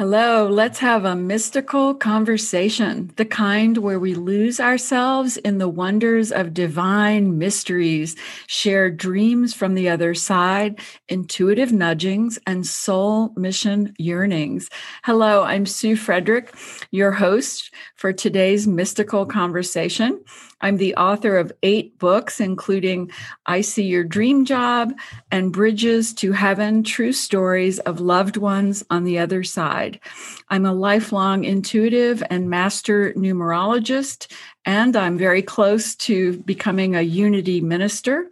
Hello, let's have a mystical conversation, the kind where we lose ourselves in the wonders of divine mysteries, share dreams from the other side, intuitive nudgings, and soul mission yearnings. Hello, I'm Sue Frederick, your host for today's mystical conversation. I'm the author of eight books, including I See Your Dream Job and Bridges to Heaven True Stories of Loved Ones on the Other Side. I'm a lifelong intuitive and master numerologist, and I'm very close to becoming a unity minister.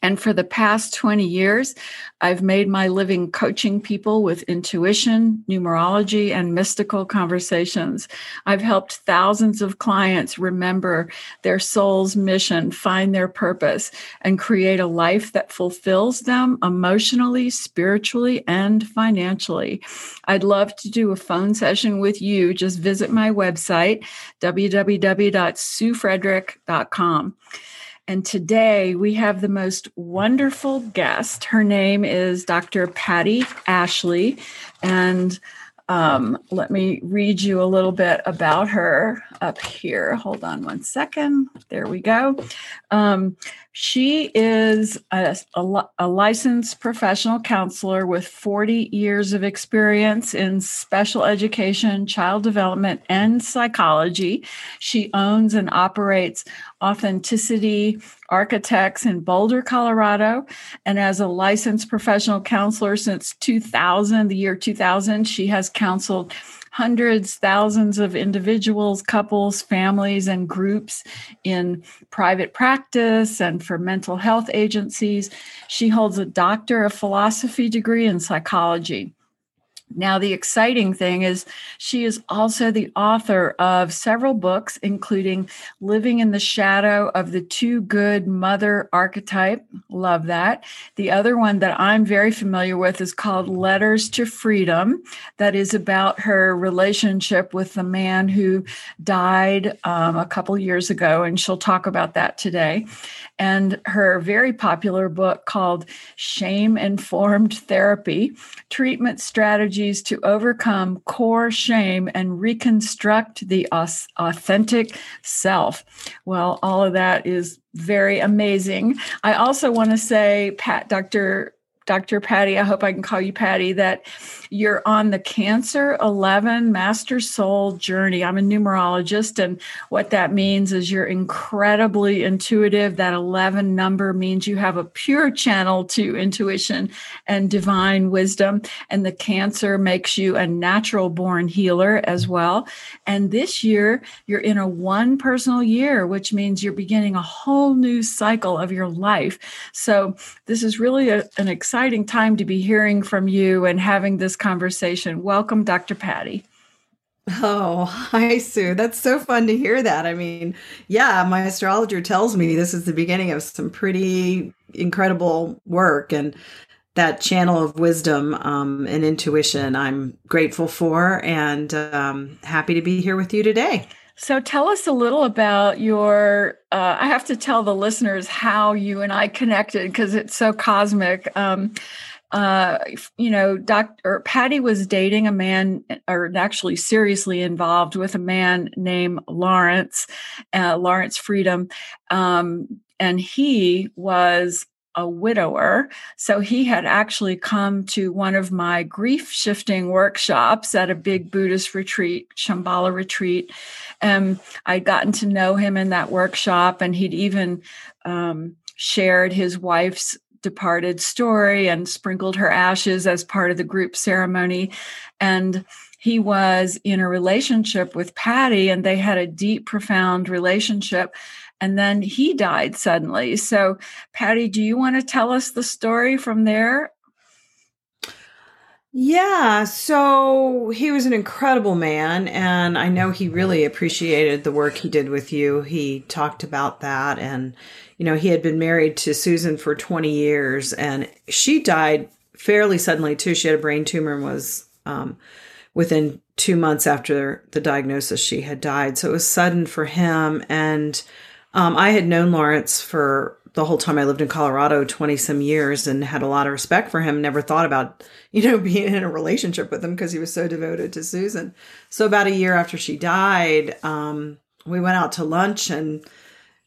And for the past 20 years, I've made my living coaching people with intuition, numerology, and mystical conversations. I've helped thousands of clients remember their soul's mission, find their purpose, and create a life that fulfills them emotionally, spiritually, and financially. I'd love to do a phone session with you. Just visit my website, www.suefrederick.com. And today we have the most wonderful guest. Her name is Dr. Patti Ashley. And um, let me read you a little bit about her up here. Hold on one second. There we go. Um, she is a, a, a, licensed professional counselor with 40 years of experience in special education, child development, and psychology. She owns and operates Authenticity Architects in Boulder, Colorado. And as a licensed professional counselor since 2000, the year 2000, she has counseled hundreds, thousands of individuals, couples, families, and groups in private practice and for mental health agencies. She holds a Doctor of Philosophy degree in psychology. Now, the exciting thing is she is also the author of several books, including Living in the Shadow of the Too Good Mother Archetype. Love that. The other one that I'm very familiar with is called Letters to Freedom, that is about her relationship with the man who died um, a couple years ago, and she'll talk about that today and her very popular book called Shame Informed Therapy Treatment Strategies to Overcome Core Shame and Reconstruct the Authentic Self. Well, all of that is very amazing. I also want to say, Pat, Dr. Dr. Patti, I hope I can call you Patti, that you're on the Cancer 11 Master Soul journey. I'm a numerologist, and what that means is you're incredibly intuitive. That 11 number means you have a pure channel to intuition and divine wisdom. And the Cancer makes you a natural born healer as well. And this year, you're in a one personal year, which means you're beginning a whole new cycle of your life. So, this is really a, an exciting exciting time to be hearing from you and having this conversation. Welcome, Dr. Patti. Oh, hi, Sue. That's so fun to hear that. I mean, yeah, my astrologer tells me this is the beginning of some pretty incredible work and that channel of wisdom um, and intuition I'm grateful for and um, happy to be here with you today. So tell us a little about your. Uh, I have to tell the listeners how you and I connected because it's so cosmic. Um, uh, you know, Dr. Patti was dating a man, or actually seriously involved with a man named Lawrence, uh, Lawrence Freedom, um, and he was a widower. So he had actually come to one of my grief shifting workshops at a big Buddhist retreat, Shambhala retreat. And I'd gotten to know him in that workshop, and he'd even um, shared his wife's departed story and sprinkled her ashes as part of the group ceremony. And he was in a relationship with Patti, and they had a deep, profound relationship and then he died suddenly. So, Patti, do you want to tell us the story from there? Yeah, so he was an incredible man, and I know he really appreciated the work he did with you. He talked about that, and you know, he had been married to Susan for 20 years, and she died fairly suddenly too. She had a brain tumor and was um, within two months after the diagnosis, she had died. So it was sudden for him, and um, I had known Lawrence for the whole time I lived in Colorado, 20 some years, and had a lot of respect for him. Never thought about, you know, being in a relationship with him because he was so devoted to Susan. So, about a year after she died, um, we went out to lunch and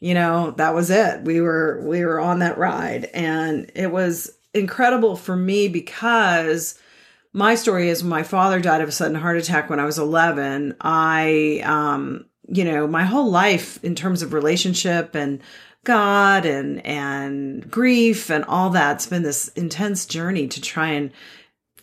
you know that was it we were we were on that ride and it was incredible for me because my story is my father died of a sudden heart attack when I was 11. I, um, you know, my whole life in terms of relationship and God and, and grief and all that's been this intense journey to try and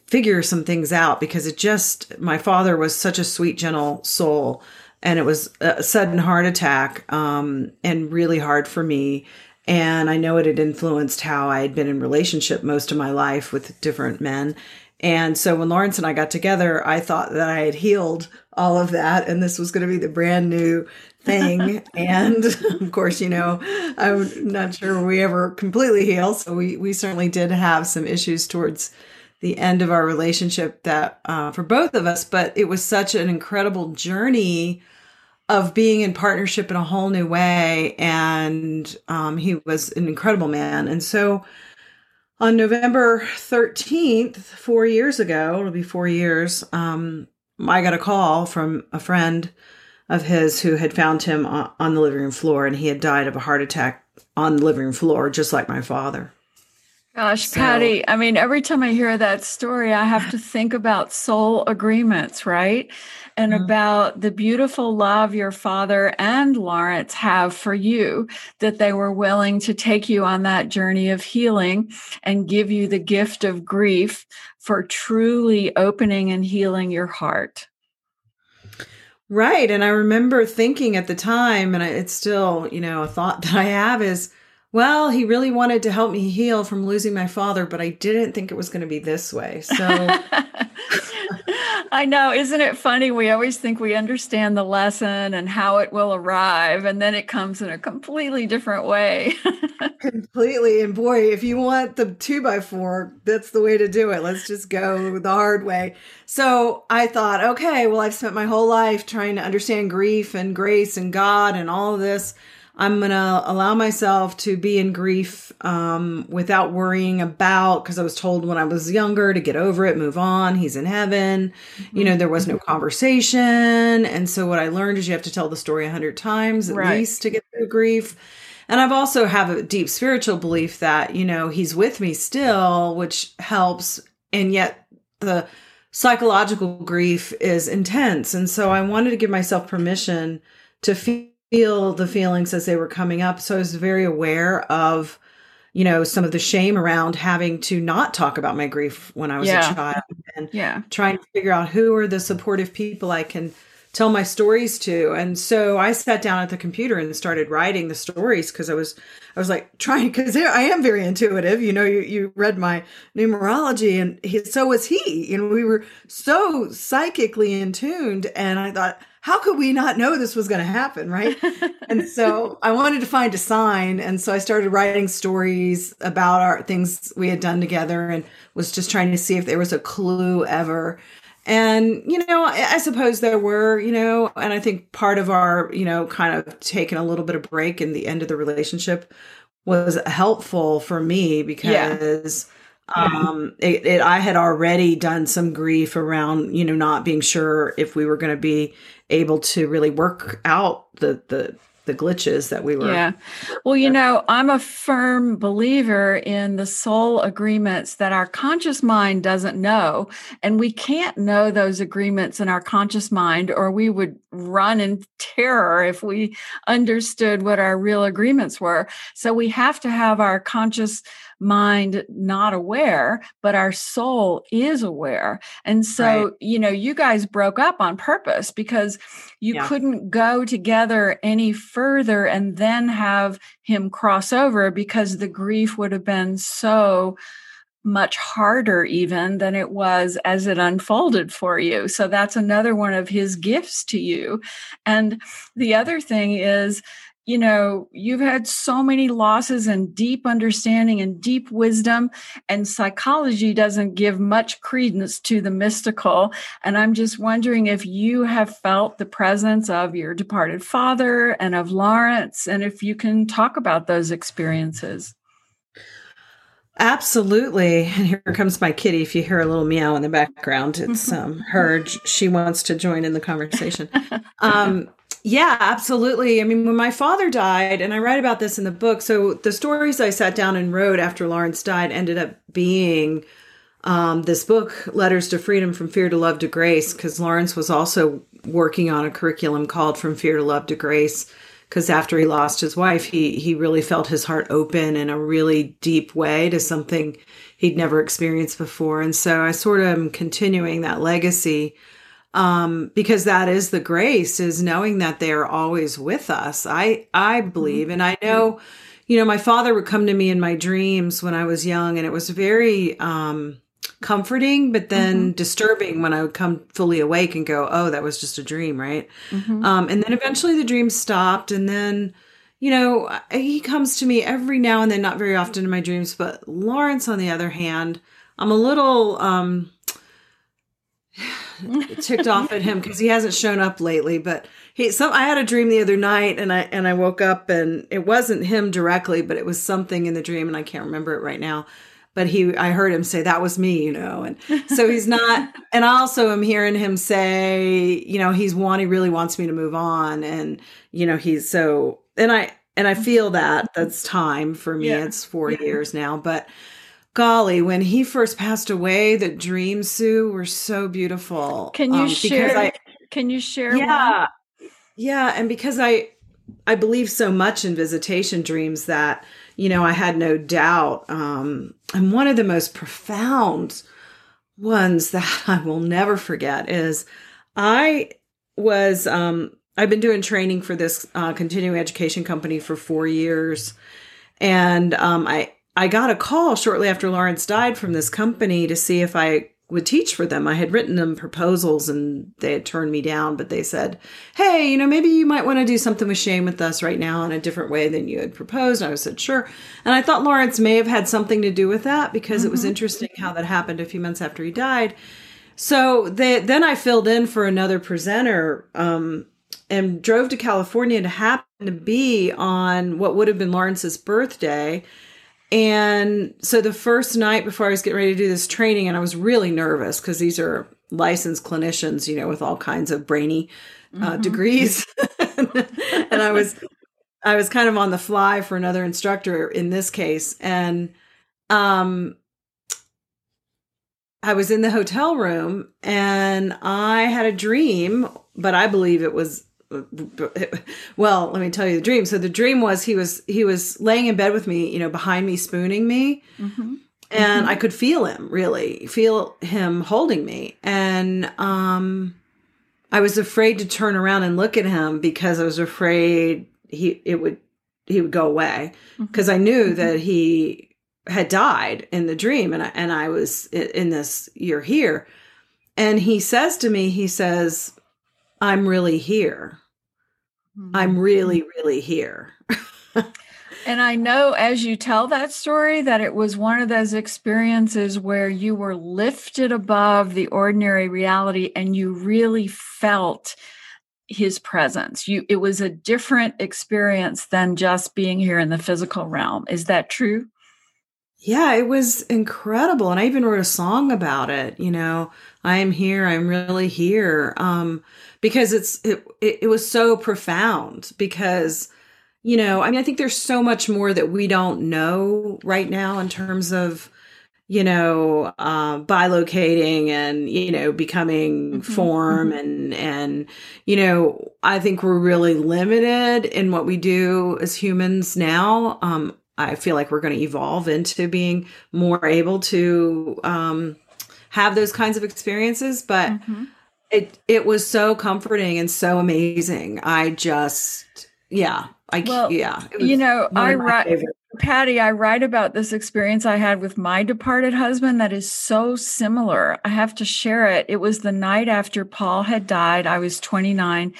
figure some things out because it just, my father was such a sweet, gentle soul and it was a sudden heart attack, um, and really hard for me and I know it had influenced how I had been in relationship most of my life with different men. And so when Lawrence and I got together, I thought that I had healed all of that and this was going to be the brand new thing. and of course, you know, I'm not sure we ever completely heal. So we, we certainly did have some issues towards the end of our relationship that uh, for both of us, but it was such an incredible journey of being in partnership in a whole new way. And um, he was an incredible man. And so on November 13th, four years ago, it'll be four years, um, I got a call from a friend of his who had found him on the living room floor and he had died of a heart attack on the living room floor, just like my father. Gosh, so, Patti, I mean, every time I hear that story, I have to think about soul agreements, right? And mm-hmm. about the beautiful love your father and Lawrence have for you, that they were willing to take you on that journey of healing and give you the gift of grief for truly opening and healing your heart. Right. And I remember thinking at the time, and it's still, you know, a thought that I have is, well, he really wanted to help me heal from losing my father, but I didn't think it was going to be this way. So I know, isn't it funny? We always think we understand the lesson and how it will arrive, and then it comes in a completely different way. completely. And boy, if you want the two by four, that's the way to do it. Let's just go the hard way. So I thought, okay, well, I've spent my whole life trying to understand grief and grace and God and all of this. I'm going to allow myself to be in grief um, without worrying about, because I was told when I was younger to get over it, move on. He's in heaven. Mm-hmm. You know, there was no conversation. And so what I learned is you have to tell the story a hundred times at right. least to get through grief. And I've also have a deep spiritual belief that, you know, he's with me still, which helps. And yet the psychological grief is intense. And so I wanted to give myself permission to feel feel the feelings as they were coming up. So I was very aware of, you know, some of the shame around having to not talk about my grief when I was yeah. a child and yeah. trying to figure out who are the supportive people I can tell my stories to. And so I sat down at the computer and started writing the stories because I was I was like trying because I am very intuitive. You know, you, you read my numerology and he, so was he. And we were so psychically in tuned. And I thought, how could we not know this was going to happen? Right. and so I wanted to find a sign. And so I started writing stories about our things we had done together and was just trying to see if there was a clue ever. And, you know, I, I suppose there were, you know, and I think part of our, you know, kind of taking a little bit of break in the end of the relationship was helpful for me because. Yeah um it, it, i had already done some grief around you know not being sure if we were going to be able to really work out the the the glitches that we were yeah. Well you know i'm a firm believer in the soul agreements that our conscious mind doesn't know and we can't know those agreements in our conscious mind or we would run in terror if we understood what our real agreements were. So we have to have our conscious mind not aware, but our soul is aware. And so, right. you know, you guys broke up on purpose because you yeah. couldn't go together any further and then have him cross over because the grief would have been so much harder even than it was as it unfolded for you. So that's another one of his gifts to you. And the other thing is you know, you've had so many losses and deep understanding and deep wisdom, and psychology doesn't give much credence to the mystical. And I'm just wondering if you have felt the presence of your departed father and of Lawrence, and if you can talk about those experiences. Absolutely. And here comes my kitty. If you hear a little meow in the background, it's um, her. She wants to join in the conversation. Um, yeah, absolutely. I mean, when my father died, and I write about this in the book, so the stories I sat down and wrote after Lawrence died ended up being um, this book, Letters to Freedom From Fear to Love to Grace, because Lawrence was also working on a curriculum called From Fear to Love to Grace. Because after he lost his wife, he he really felt his heart open in a really deep way to something he'd never experienced before, and so I sort of am continuing that legacy um, because that is the grace is knowing that they are always with us. I I believe, and I know, you know, my father would come to me in my dreams when I was young, and it was very um, comforting, but then mm-hmm. disturbing when I would come fully awake and go, "Oh, that was just a dream," right? Mm-hmm. Um, and then eventually the dream stopped, and then. You know, he comes to me every now and then, not very often in my dreams, but Lawrence, on the other hand, I'm a little um, ticked off at him because he hasn't shown up lately. But he, some, I had a dream the other night, and I and I woke up, and it wasn't him directly, but it was something in the dream, and I can't remember it right now. But he, I heard him say that was me, you know, and so he's not. and I also am hearing him say, you know, he's one, he really wants me to move on, and you know, he's so, and I and I feel that that's time for me. Yeah. It's four yeah. years now, but golly, when he first passed away, the dreams, Sue, were so beautiful. Can you um, share? I, can you share? Yeah, one? yeah, and because I I believe so much in visitation dreams that you know I had no doubt. Um, and one of the most profound ones that I will never forget is I was um, I've been doing training for this uh, continuing education company for four years, and um, I I got a call shortly after Lawrence died from this company to see if I would teach for them. I had written them proposals and they had turned me down, but they said, Hey, you know, maybe you might want to do something with shame with us right now in a different way than you had proposed. And I said, Sure. And I thought Lawrence may have had something to do with that because mm-hmm. it was mm-hmm. interesting how that happened a few months after he died. So they, then I filled in for another presenter um, and drove to California to happen to be on what would have been Lawrence's birthday and so the first night before I was getting ready to do this training, and I was really nervous because these are licensed clinicians, you know, with all kinds of brainy uh, mm-hmm. degrees. and I was, I was kind of on the fly for another instructor in this case. And, um, I was in the hotel room and I had a dream, but I believe it was well let me tell you the dream so the dream was he was he was laying in bed with me you know behind me spooning me mm-hmm. and mm-hmm. i could feel him really feel him holding me and um i was afraid to turn around and look at him because i was afraid he it would he would go away because mm-hmm. i knew mm-hmm. that he had died in the dream and I, and I was in this you're here and he says to me he says I'm really here Mm-hmm. I'm really, really here. and I know as you tell that story that it was one of those experiences where you were lifted above the ordinary reality and you really felt his presence. You it was a different experience than just being here in the physical realm. Is that true? Yeah, it was incredible. And I even wrote a song about it, you know, I am here, I'm really here. Um, because it's it, it was so profound because you know, I mean, I think there's so much more that we don't know right now in terms of, you know, uh, bilocating and you know becoming mm-hmm. form mm-hmm. and and you know, I think we're really limited in what we do as humans now. Um, I feel like we're going to evolve into being more able to um, have those kinds of experiences, but. Mm-hmm it it was so comforting and so amazing. I just yeah, I well, yeah. You know, I write Patti, I write about this experience I had with my departed husband that is so similar. I have to share it. It was the night after Paul had died. I was 29.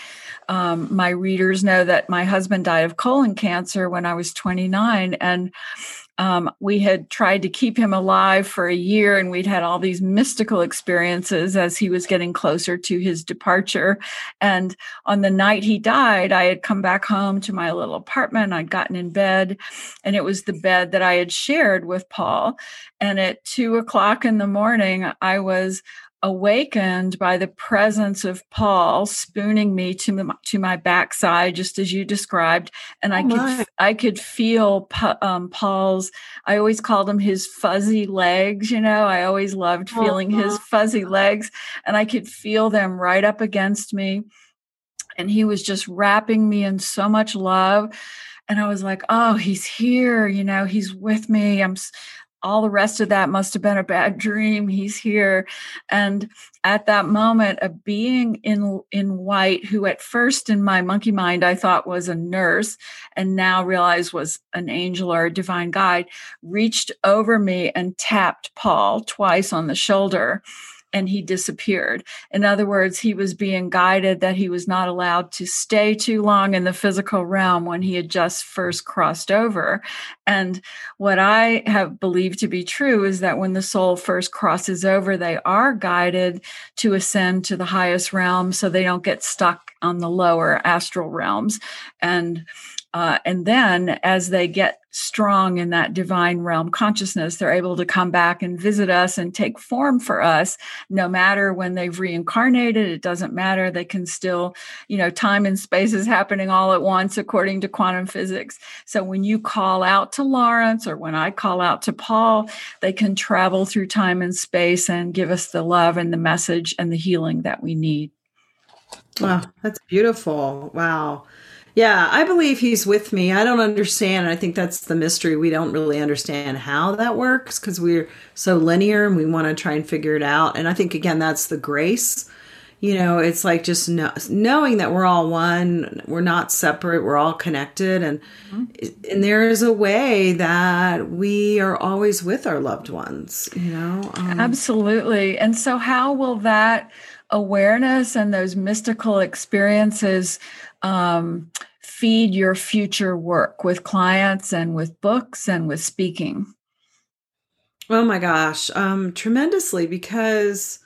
Um, my readers know that my husband died of colon cancer when I was 29. And um, we had tried to keep him alive for a year, and we'd had all these mystical experiences as he was getting closer to his departure. And on the night he died, I had come back home to my little apartment. I'd gotten in bed, and it was the bed that I had shared with Paul. And at two o'clock in the morning, I was awakened by the presence of Paul spooning me to my, to my backside, just as you described, and oh I could I could feel um, Paul's. I always called him his fuzzy legs. You know, I always loved feeling uh-huh. his fuzzy legs, and I could feel them right up against me, and he was just wrapping me in so much love. And I was like, oh, he's here, you know, he's with me. I'm all the rest of that must have been a bad dream. He's here. And at that moment a being in in white who at first in my monkey mind i thought was a nurse and now realized was an angel or a divine guide reached over me and tapped paul twice on the shoulder and he disappeared. In other words, he was being guided that he was not allowed to stay too long in the physical realm when he had just first crossed over. And what I have believed to be true is that when the soul first crosses over, they are guided to ascend to the highest realm so they don't get stuck on the lower astral realms. And uh, and then as they get strong in that divine realm consciousness, they're able to come back and visit us and take form for us, no matter when they've reincarnated. It doesn't matter. They can still, you know, time and space is happening all at once according to quantum physics. So when you call out to Lawrence or when I call out to Paul, they can travel through time and space and give us the love and the message and the healing that we need. Wow, that's beautiful. Wow. Yeah, I believe he's with me. I don't understand. I think that's the mystery. We don't really understand how that works because we're so linear and we want to try and figure it out. And I think, again, that's the grace. You know, it's like just know, knowing that we're all one, we're not separate, we're all connected. And, mm-hmm. and there is a way that we are always with our loved ones, you know? Um, Absolutely. And so, how will that awareness and those mystical experiences um, feed your future work with clients and with books and with speaking? Oh my gosh, um, tremendously because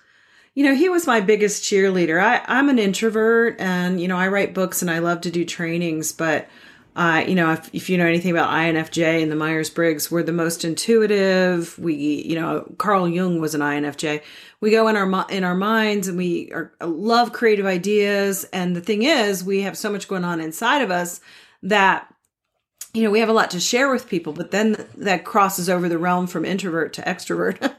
you know he was my biggest cheerleader. I, I'm an introvert, and you know I write books and I love to do trainings, but uh, you know, if, if you know anything about INFJ and the Myers Briggs, we're the most intuitive. We, you know, Carl Jung was an INFJ. We go in our in our minds and we are, love creative ideas. And the thing is, we have so much going on inside of us that you know we have a lot to share with people. But then that crosses over the realm from introvert to extrovert.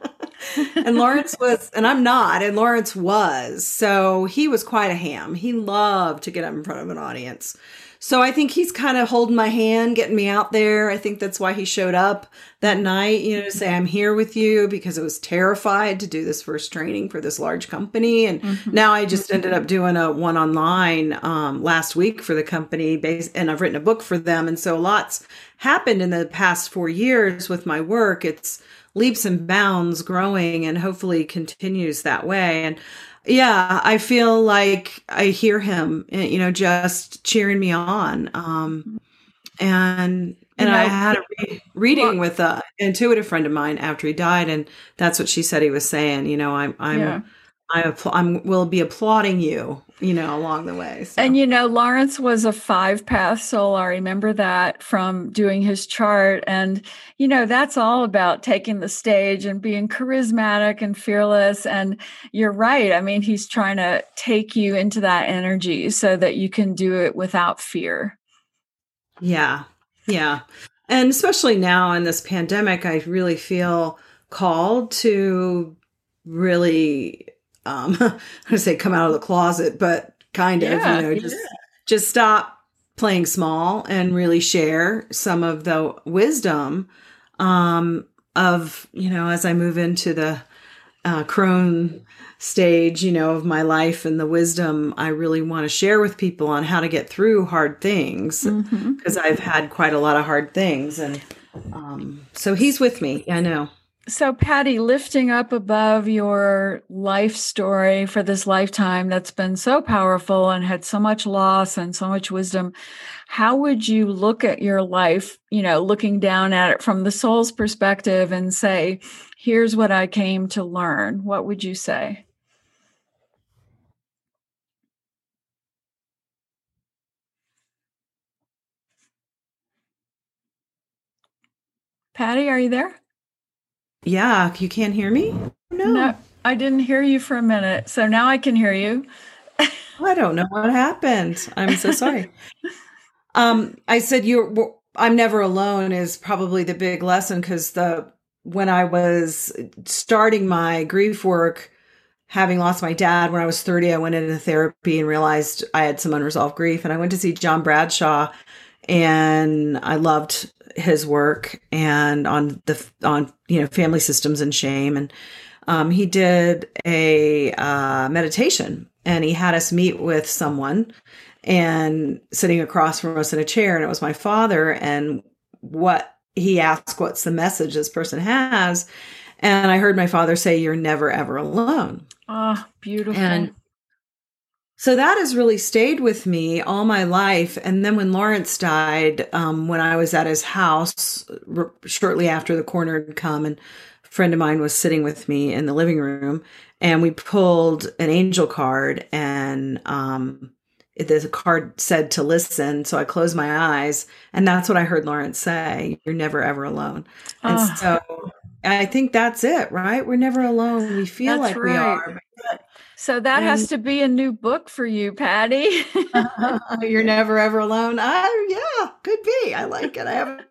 and Lawrence was, and I'm not, and Lawrence was. So he was quite a ham. He loved to get up in front of an audience. So I think he's kind of holding my hand, getting me out there. I think that's why he showed up that night, you know, to say, I'm here with you because I was terrified to do this first training for this large company. And mm-hmm. now I just ended up doing a one online um, last week for the company, based, and I've written a book for them. And so lots happened in the past four years with my work. It's leaps and bounds growing and hopefully continues that way. And yeah, I feel like I hear him, eh, you know, just cheering me on. Um, and and you know, I had a re- reading with a intuitive friend of mine after he died, and that's what she said he was saying. You know, I'm I'm yeah. I apl- I'm will be applauding you, you know, along the way. So. And you know, Lawrence was a five path soul. I remember that from doing his chart, and you know, that's all about taking the stage and being charismatic and fearless. And you're right. I mean, he's trying to take you into that energy so that you can do it without fear. Yeah, yeah, and especially now in this pandemic, I really feel called to really um I say come out of the closet, but kind of, you know, just yeah. just stop playing small and really share some of the wisdom um of, you know, as I move into the uh crone stage, you know, of my life and the wisdom I really want to share with people on how to get through hard things because mm-hmm. I've had quite a lot of hard things and Um, so he's with me. I know. So, Patti, lifting up above your life story for this lifetime that's been so powerful and had so much loss and so much wisdom, how would you look at your life, you know, looking down at it from the soul's perspective and say, here's what I came to learn? What would you say? Patti, are you there? Yeah, you can't hear me? No. no I didn't hear you for a minute. So now I can hear you. I don't know what happened. I'm so sorry. um, I said you're I'm never alone is probably the big lesson because the when I was starting my grief work, having lost my dad when I was 30, I went into therapy and realized I had some unresolved grief. And I went to see John Bradshaw and I loved his work and on the on you know family systems and shame. And um, he did a uh, meditation and he had us meet with someone and sitting across from us in a chair and it was my father and what he asked what's the message this person has. And i heard my father say you're never ever alone. Oh beautiful. And so that has really stayed with me all my life. And then when Lawrence died, um, when I was at his house r- shortly after the coroner had come, and a friend of mine was sitting with me in the living room, and we pulled an angel card, and um, the card said to listen. So I closed my eyes, and that's what I heard Lawrence say: "You're never ever alone." And oh. so I think that's it, right? We're never alone. We feel that's like right. we are. So that and, has to be a new book for you, Patti. you're never ever alone. I yeah, could be. I like it. I have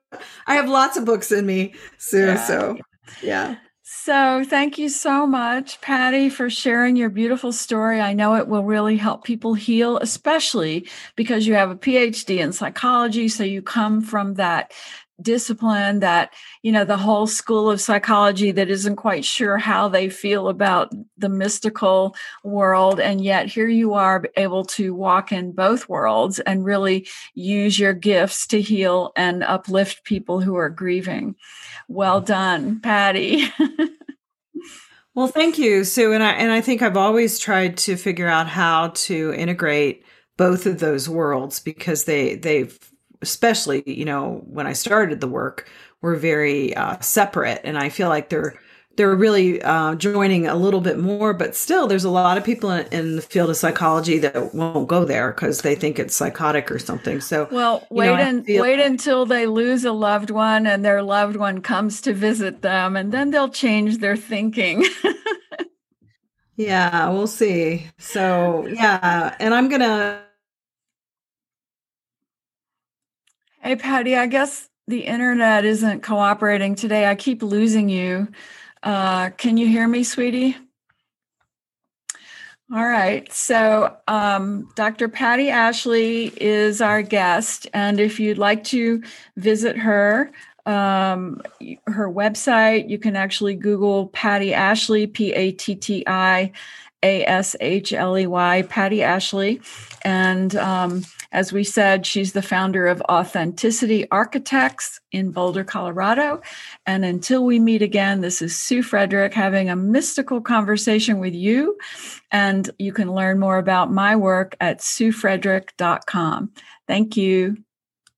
I have lots of books in me, Sue. Yeah. So yeah. So, thank you so much, Patti, for sharing your beautiful story. I know it will really help people heal, especially because you have a PhD in psychology. So, you come from that discipline that you know the whole school of psychology that isn't quite sure how they feel about the mystical world and yet here you are able to walk in both worlds and really use your gifts to heal and uplift people who are grieving. Well done patti. Well thank you sue and i and i think i've always tried to figure out how to integrate both of those worlds because they they've especially you know when I started the work, were very uh, separate, and I feel like they're they're really uh, joining a little bit more, but still, there's a lot of people in, in the field of psychology that won't go there because they think it's psychotic or something. So, well, wait know, and feel- wait until they lose a loved one and their loved one comes to visit them, and then they'll change their thinking. yeah, we'll see. So, yeah, and I'm gonna Hey, Patti, I guess the internet isn't cooperating today. I keep losing you. Uh, can you hear me, sweetie? All right. So, um, Dr. Patti Ashley is our guest. And if you'd like to visit her, um, her website, you can actually Google Patti Ashley, P A T T I A S H L E Y, Patty Ashley. And um, as we said, she's the founder of Authenticity Architects in Boulder, Colorado. And until we meet again, this is Sue Frederick having a mystical conversation with you. And you can learn more about my work at suefrederick.com. Thank you.